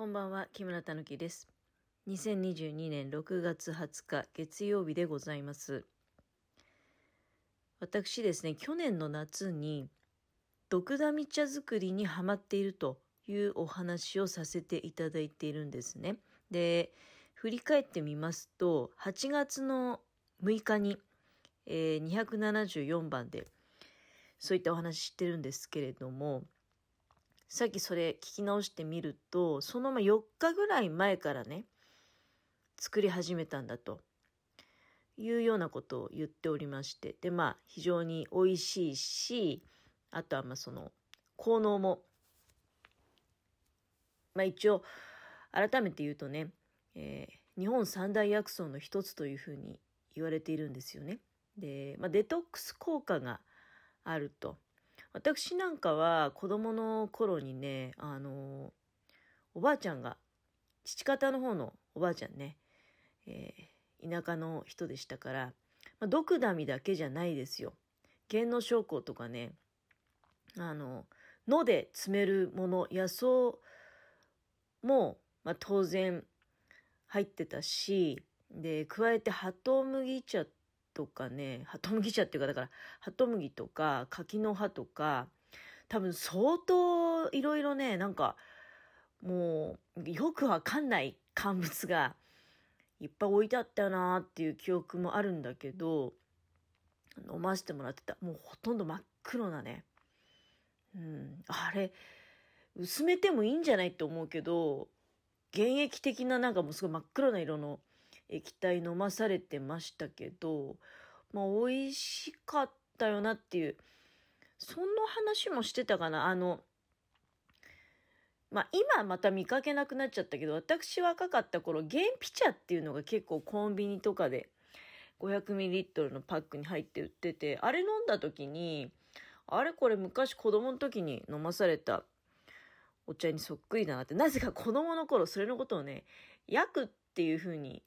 こんばんは、木村たぬきです。2022年6月20日月曜日でございます。私ですね、去年の夏に毒ダミ茶作りにハマっているというお話をさせていただいているんですね。で、振り返ってみますと、8月の6日に、えー274番でそういったお話してるんですけれども、さっきそれ聞き直してみると、そのま4日ぐらい前からね、作り始めたんだというようなことを言っておりまして、で、まあ、非常に美味しいし、あとはまあその、効能も、まあ一応、改めて言うとね、えー日本三大薬草の一つというふうに言われているんですよね。で、まあ、デトックス効果があると。私なんかは子供の頃にね、あの、おばあちゃんが、父方の方のおばあちゃんね、えー田舎の人でしたから、まあ、毒ダミだけじゃないですよ。源の症候とかね、あの、野で詰めるもの、野草も、まあ、当然入ってたし、で、加えて、ハトムギ茶とかね、ハトムギ茶っていうか、だから、ハトムギとか、柿の葉とか、多分相当いろいろね、なんか、もう、よくわかんない乾物がいっぱい置いてあったよなっていう記憶もあるんだけど、飲ませてもらってた。もうほとんど真っ黒なね。うん、あれ、薄めてもいいんじゃないって思うけど、原液的ななんかもうすごい真っ黒な色の液体飲まされてましたけど、まあ美味しかったよなっていう、その話もしてたかな。あの、まあ今また見かけなくなっちゃったけど、私若かった頃、原ピ茶っていうのが結構コンビニとかで 500ml のパックに入って売ってて、あれ飲んだ時に、あれこれ昔子供の時に飲まされたお茶にそっくりだなって、なぜか子供の頃それのことをね、薬っていう風に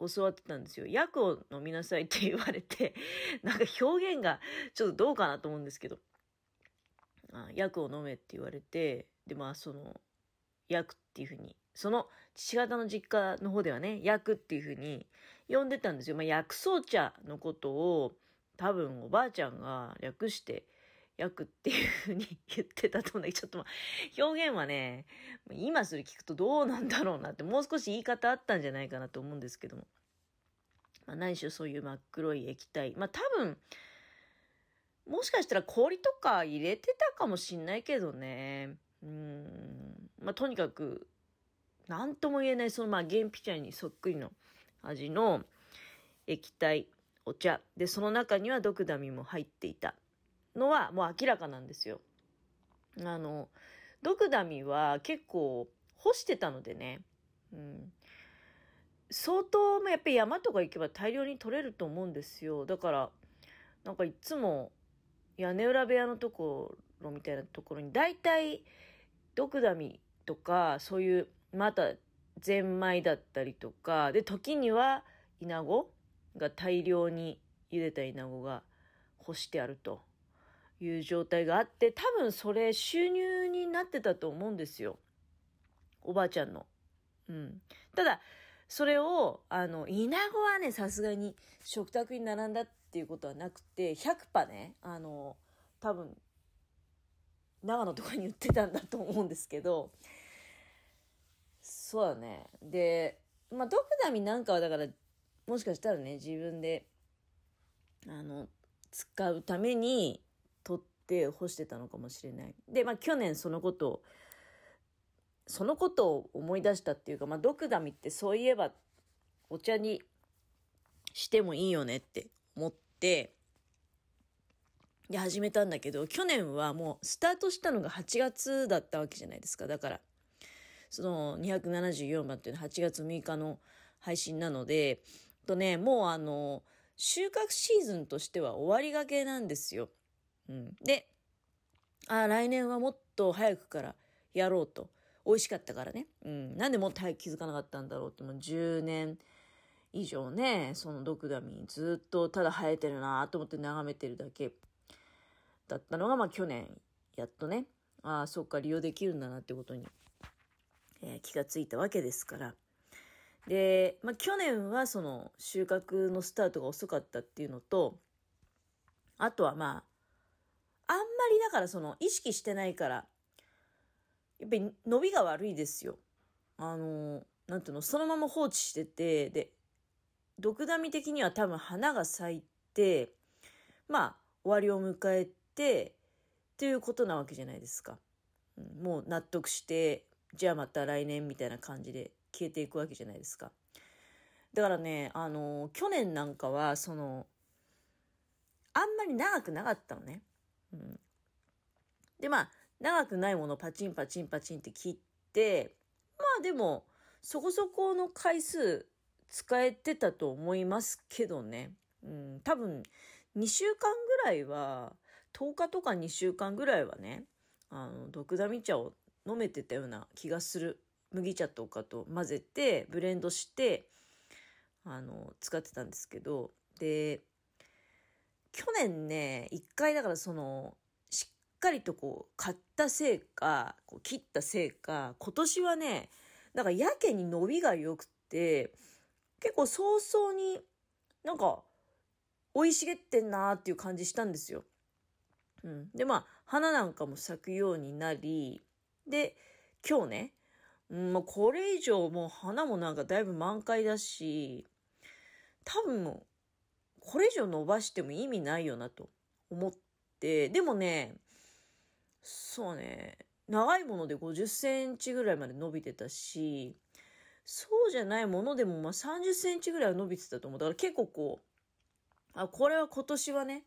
教わってたんですよ。薬を飲みなさいって言われて、なんか表現がちょっとどうかなと思うんですけど、あ薬を飲めって言われて、で、まあその、薬っていう風に、その父方の実家の方ではね、薬っていう風に呼んでたんですよ。まあ薬草茶のことを多分おばあちゃんが略して、薬っていう風に言ってたと思うんだけど、ちょっとまあ、表現はね、今それ聞くとどうなんだろうなって、もう少し言い方あったんじゃないかなと思うんですけども。まあ、何しろそういう真っ黒い液体。まあ多分、もしかしたら氷とか入れてたかもしんないけどね。うん。まあとにかく、なんとも言えない、そのまあ原ピ茶にそっくりの味の液体、お茶。で、その中には毒ダミも入っていたのはもう明らかなんですよ。あの、毒ダミは結構干してたのでね。うん。相当、やっぱり山とか行けば大量に取れると思うんですよ。だから、なんかいつも屋根裏部屋のところみたいなところに大体毒ダミとかそういうまたゼンマイだったりとかで時にはイナゴが大量に茹でたイナゴが干してあるという状態があって多分それ収入になってたと思うんですよ。おばあちゃんの。うん、ただそれをあのイナゴはねさすがに食卓に並んだっていうことはなくて100%ねあの多分長野とかに売ってたんだと思うんですけどそうだね。でまあドクダミなんかはだからもしかしたらね自分であの使うために取って干してたのかもしれない。でまあ去年そのことをそのことを思い出したっていうかまあドクダミってそういえばお茶にしてもいいよねって思ってで始めたんだけど去年はもうスタートしたのが8月だったわけじゃないですか。だからその274番っていうのは8月6日の配信なのでとねもうあの収穫シーズンとしては終わりがけなんですよ、うん、であ来年はもっと早くからやろうと。美味しかったからね、うん、なんでもっと早く気づかなかったんだろうってもう10年以上ねそのドクダミずっとただ生えてるなと思って眺めてるだけだったのが、まあ去年、やっとね、ああ、そっか、利用できるんだなってことに、えー、気がついたわけですから。で、まあ、去年はその収穫のスタートが遅かったっていうのと、あとはまあ、あんまりだからその意識してないから、やっぱり伸びが悪いですよ。あの、なんていうの、そのまま放置してて、で、毒ダミ的には多分花が咲いて、まあ、終わりを迎えて、っていうことなわけじゃないですか。もう納得して、じゃあまた来年みたいな感じで消えていくわけじゃないですか。だからね、あの、去年なんかは、その、あんまり長くなかったのね。で、まあ、長くないものパチンパチンパチンって切って、まあでも、そこそこの回数使えてたと思いますけどね。うん、多分、2週間ぐらいは、10日とか2週間ぐらいはね、あの、毒ダミ茶を飲めてたような気がする。麦茶とかと混ぜて、ブレンドして、あの、使ってたんですけど、で、去年ね、一回だからその、しっかりとこう、買ったせいか、こう切ったせいか、今年はね、なんかやけに伸びが良くて、結構早々になんか、生い茂ってんなーっていう感じしたんですよ。うん。で、まあ、花なんかも咲くようになり、で、今日ね、うん、もうこれ以上もう花もなんかだいぶ満開だし、多分これ以上伸ばしても意味ないよなと思って、でもね、そうね、長いもので50センチぐらいまで伸びてたし、そうじゃないものでもまあ30センチぐらいは伸びてたと思う。だから結構こう、あ、これは今年はね、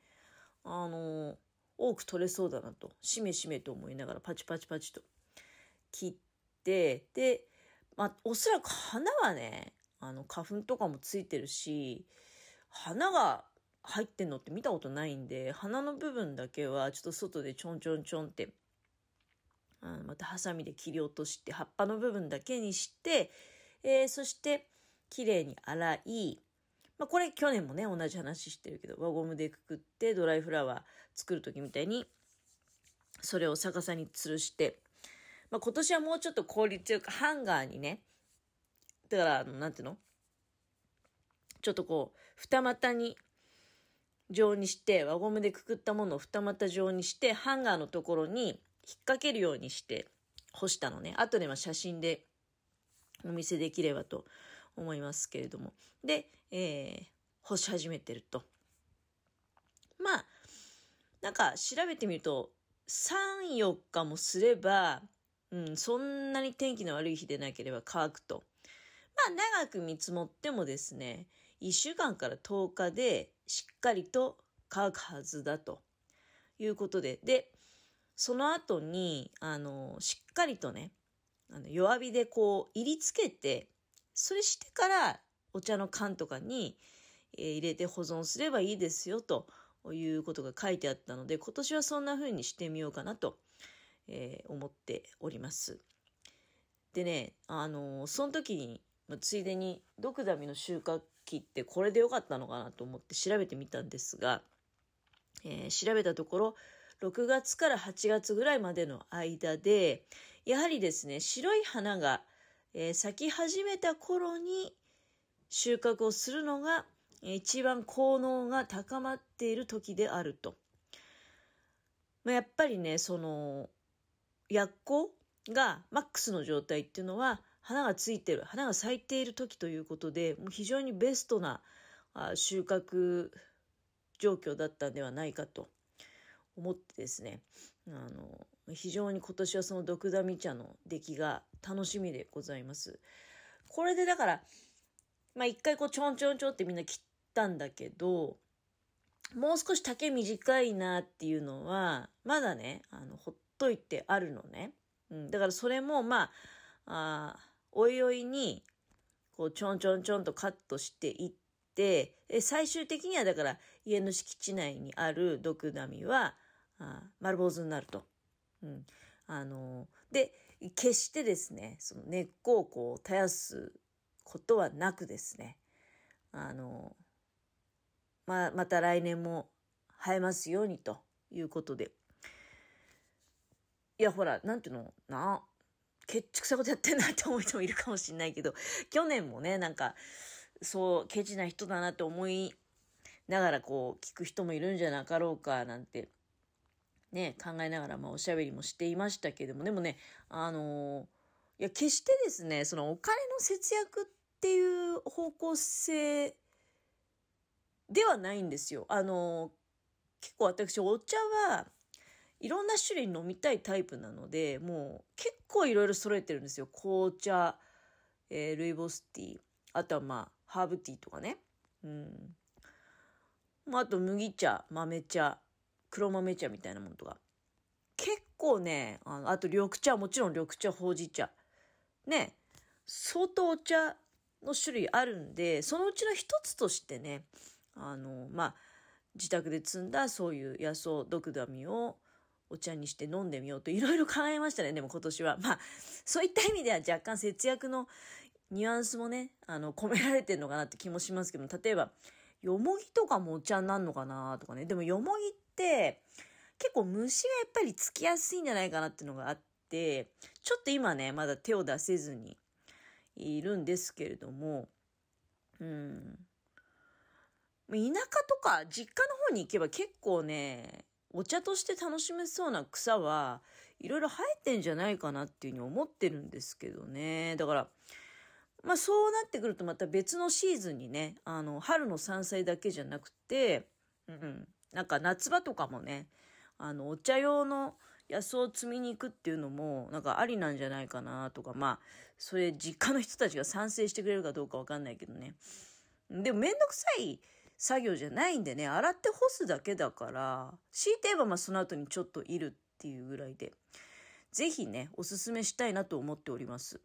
あの、多く取れそうだなと、しめしめと思いながらパチパチパチと切って、で、まあ、おそらく花はね、あの、花粉とかもついてるし、花が入ってんのって見たことないんで、花の部分だけはちょっと外でちょんちょんちょんって、あまたハサミで切り落として、葉っぱの部分だけにして、えー、そして綺麗に洗い、まあ、これ去年もね、同じ話してるけど、輪ゴムでくくってドライフラワー作る時みたいに、それを逆さに吊るして、まあ、今年はもうちょっと効率よくハンガーにね、だから、なんていうのちょっとこう、二股に状にして、輪ゴムでくくったものを二股状にして、ハンガーのところに引っ掛けるようにして干したのね。後では写真でお見せできればと思いますけれども。で、えー、干し始めてると。まあ、なんか調べてみると、3、4日もすれば、うん、そんなに天気の悪い日でなければ乾くと。まあ、長く見積もってもですね、1週間から10日でしっかりと乾くはずだということで、で、その後に、あの、しっかりとね、あの弱火でこう入りつけて、それしてからお茶の缶とかに、えー、入れて保存すればいいですよということが書いてあったので、今年はそんな風にしてみようかなと、えー、思っております。でね、あのー、その時に、ついでに、ドクダミの収穫期ってこれでよかったのかなと思って調べてみたんですが、えー、調べたところ、6月から8月ぐらいまでの間で、やはりですね、白い花が、えー、咲き始めた頃に収穫をするのが、一番効能が高まっている時であると。まあ、やっぱりね、その、薬効がマックスの状態っていうのは、花がついてる、花が咲いている時ということで、もう非常にベストな収穫状況だったんではないかと思ってですね、あの、非常に今年はそのドクダミ茶の出来が楽しみでございます。これでだから、まあ一回こうちょんちょんちょんってみんな切ったんだけど、もう少し丈短いなっていうのは、まだね、あの、ほっといてあるのね。うん、だからそれも、まあ、あおいおいに、こう、ちょんちょんちょんとカットしていって、最終的にはだから家の敷地内にある毒ダミは、あ丸坊主になると。うん。あので、決してですね、その根っこをこう絶やすことはなくですね、あのま、また来年も生えますようにということで。いや、ほら、なんていうの？な、ケチくさいことやってんなって思う人もいるかもしんないけど、去年もね、なんか、そう、ケチな人だなって思いながらこう、聞く人もいるんじゃなかろうか、なんて、ね、考えながら、まあ、おしゃべりもしていましたけども、でもね、あのー、いや、決してですね、そのお金の節約っていう方向性ではないんですよ。あのー、結構私、お茶はいろんな種類飲みたいタイプなので、もう結構いろいろ揃えてるんですよ。紅茶、えー、ルイボスティー、あとはまあ、ハーブティーとかね。うん。まあ、あと麦茶、豆茶、黒豆茶みたいなものとか。結構ね、あのあと緑茶、もちろん緑茶、ほうじ茶。ね、相当お茶の種類あるんで、そのうちの一つとしてね、あの、まあ、自宅で摘んだそういう野草、ドクダミをお茶にして飲んでみようといろいろ考えましたね、でも今年は。まあ、そういった意味では若干節約のニュアンスもね、あの、込められてるのかなって気もしますけど例えば、よもぎとかもお茶になるのかなとかね。でもよもぎって、結構虫がやっぱりつきやすいんじゃないかなっていうのがあって、ちょっと今ね、まだ手を出せずにいるんですけれども、うん。田舎とか実家の方に行けば結構ね、お茶として楽しめそうな草はいろいろ生えてんじゃないかなっていうふうに思ってるんですけどね。だから、まあそうなってくるとまた別のシーズンにね、あの、春の山菜だけじゃなくて、うん、なんか夏場とかもね、あの、お茶用の野草を摘みに行くっていうのも、なんかありなんじゃないかなとか、まあ、それ実家の人たちが賛成してくれるかどうかわかんないけどね。でもめんどくさい作業じゃないんでね、洗って干すだけだから、強いて言えばまあその後にちょっといるっていうぐらいで、ぜひね、おすすめしたいなと思っております。